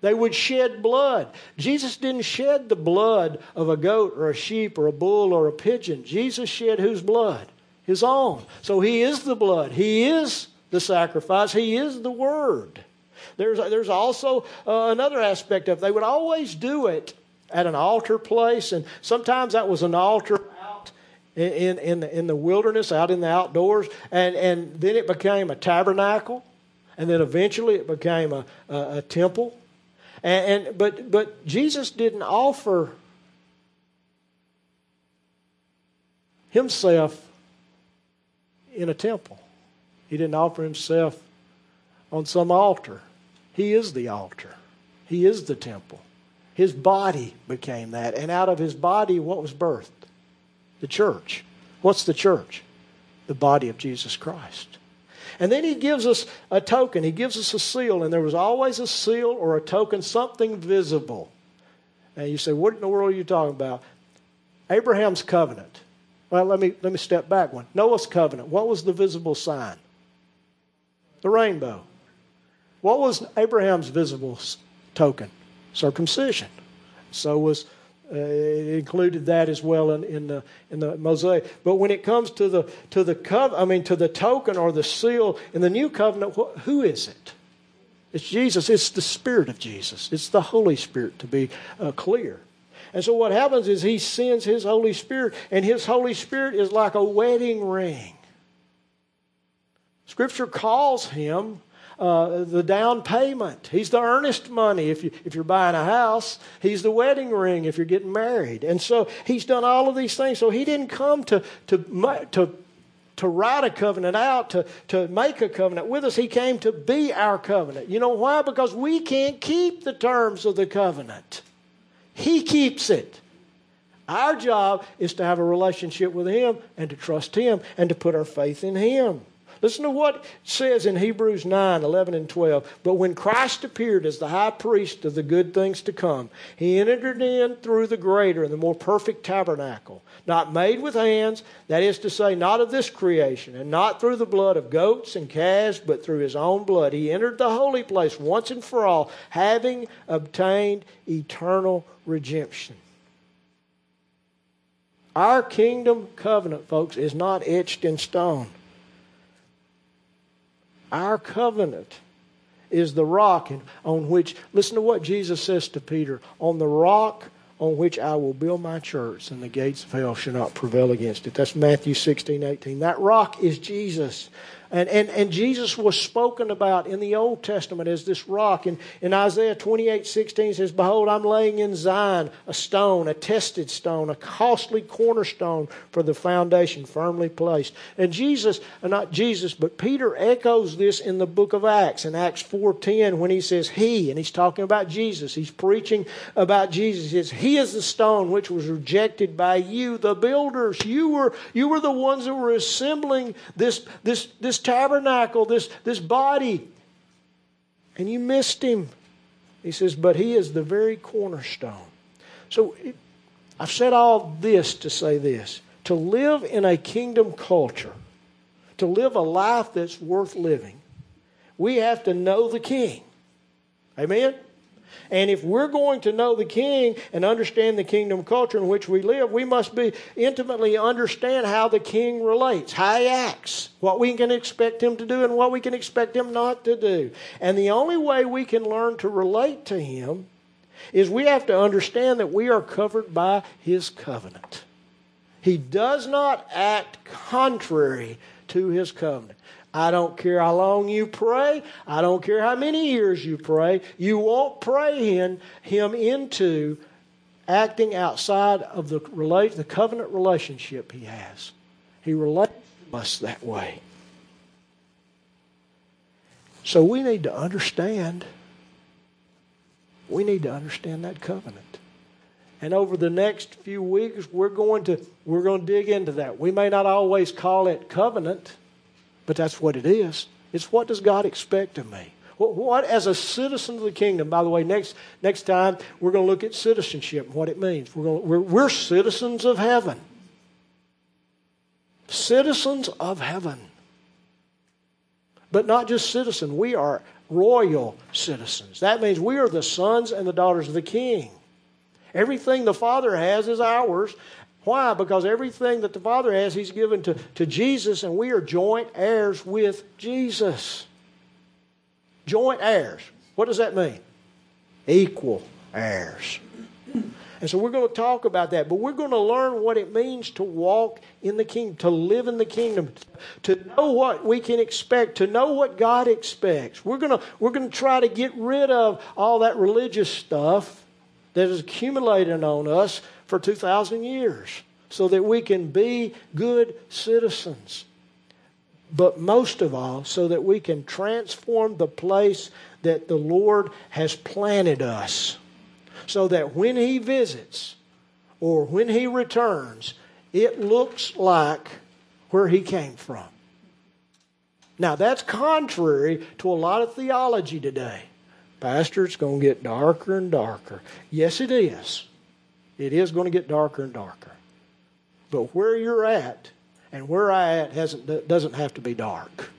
They would shed blood. Jesus didn't shed the blood of a goat or a sheep or a bull or a pigeon. Jesus shed whose blood? His own. So he is the blood, he is the sacrifice, he is the word. There's, there's also uh, another aspect of it. They would always do it at an altar place, and sometimes that was an altar out in, in, the, in the wilderness, out in the outdoors, and, and then it became a tabernacle, and then eventually it became a, a, a temple. And, and, but, but Jesus didn't offer himself in a temple. He didn't offer himself on some altar. He is the altar, He is the temple. His body became that. And out of his body, what was birthed? The church. What's the church? The body of Jesus Christ. And then he gives us a token. He gives us a seal. And there was always a seal or a token, something visible. And you say, what in the world are you talking about? Abraham's covenant. Well, let me, let me step back one. Noah's covenant. What was the visible sign? The rainbow. What was Abraham's visible token? Circumcision. So was uh, it included that as well in, in the in the mosaic. But when it comes to the to the cov- I mean to the token or the seal in the new covenant, wh- who is it? It's Jesus. It's the Spirit of Jesus. It's the Holy Spirit to be uh, clear. And so what happens is he sends his Holy Spirit, and his Holy Spirit is like a wedding ring. Scripture calls him uh, the down payment. He's the earnest money if, you, if you're buying a house. He's the wedding ring if you're getting married. And so he's done all of these things. So he didn't come to, to, to, to write a covenant out, to, to make a covenant with us. He came to be our covenant. You know why? Because we can't keep the terms of the covenant. He keeps it. Our job is to have a relationship with Him and to trust Him and to put our faith in Him. Listen to what it says in Hebrews 9 11 and 12. But when Christ appeared as the high priest of the good things to come, he entered in through the greater and the more perfect tabernacle, not made with hands, that is to say, not of this creation, and not through the blood of goats and calves, but through his own blood. He entered the holy place once and for all, having obtained eternal redemption. Our kingdom covenant, folks, is not etched in stone. Our covenant is the rock on which, listen to what Jesus says to Peter on the rock on which I will build my church, and the gates of hell shall not prevail against it. That's Matthew 16, 18. That rock is Jesus. And, and, and Jesus was spoken about in the Old Testament as this rock. And in Isaiah 28 16 says, Behold, I'm laying in Zion a stone, a tested stone, a costly cornerstone for the foundation firmly placed. And Jesus, uh, not Jesus, but Peter echoes this in the book of Acts, in Acts 4.10, when he says, He, and he's talking about Jesus. He's preaching about Jesus. He says, He is the stone which was rejected by you, the builders. You were, you were the ones that were assembling this, this, this this tabernacle, this, this body, and you missed him. He says, but he is the very cornerstone. So I've said all this to say this to live in a kingdom culture, to live a life that's worth living, we have to know the king. Amen? And if we're going to know the king and understand the kingdom culture in which we live, we must be intimately understand how the king relates, how he acts, what we can expect him to do and what we can expect him not to do. And the only way we can learn to relate to him is we have to understand that we are covered by his covenant. He does not act contrary to his covenant. I don't care how long you pray. I don't care how many years you pray. You won't pray him, him into acting outside of the, relate, the covenant relationship he has. He relates to us that way. So we need to understand. We need to understand that covenant. And over the next few weeks, we're going to we're going to dig into that. We may not always call it covenant but that's what it is. It's what does God expect of me? What, as a citizen of the kingdom, by the way, next, next time we're going to look at citizenship and what it means. We're, going to, we're, we're citizens of heaven. Citizens of heaven. But not just citizen, we are royal citizens. That means we are the sons and the daughters of the king. Everything the Father has is ours, why? Because everything that the Father has, He's given to, to Jesus, and we are joint heirs with Jesus. Joint heirs. What does that mean? Equal heirs. And so we're going to talk about that, but we're going to learn what it means to walk in the kingdom, to live in the kingdom, to know what we can expect, to know what God expects. We're going to, we're going to try to get rid of all that religious stuff that is accumulating on us for 2,000 years so that we can be good citizens. But most of all, so that we can transform the place that the Lord has planted us. So that when He visits or when He returns, it looks like where He came from. Now, that's contrary to a lot of theology today. Pastor, it's going to get darker and darker. Yes, it is. It is going to get darker and darker. But where you're at and where I at hasn't, doesn't have to be dark.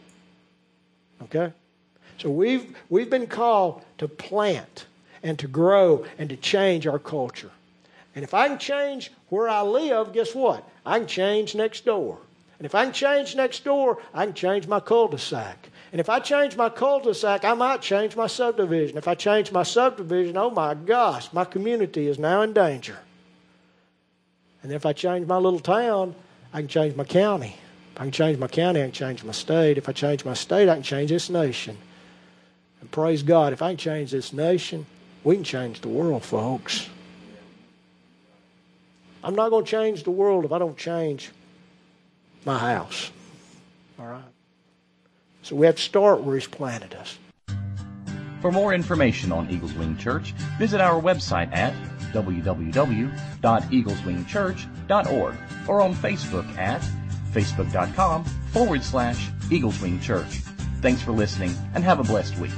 Okay? So we've, we've been called to plant and to grow and to change our culture. And if I can change where I live, guess what? I can change next door. And if I can change next door, I can change my cul de sac. And if I change my cul-de-sac, I might change my subdivision. If I change my subdivision, oh my gosh, my community is now in danger. And if I change my little town, I can change my county. If I can change my county, I can change my state. If I change my state, I can change this nation. And praise God, if I can change this nation, we can change the world, folks. I'm not going to change the world if I don't change my house. All right? So we have to start where He's planted us. For more information on Eagles Wing Church, visit our website at www.eagleswingchurch.org or on Facebook at facebook.com forward slash Eagles Wing Church. Thanks for listening and have a blessed week.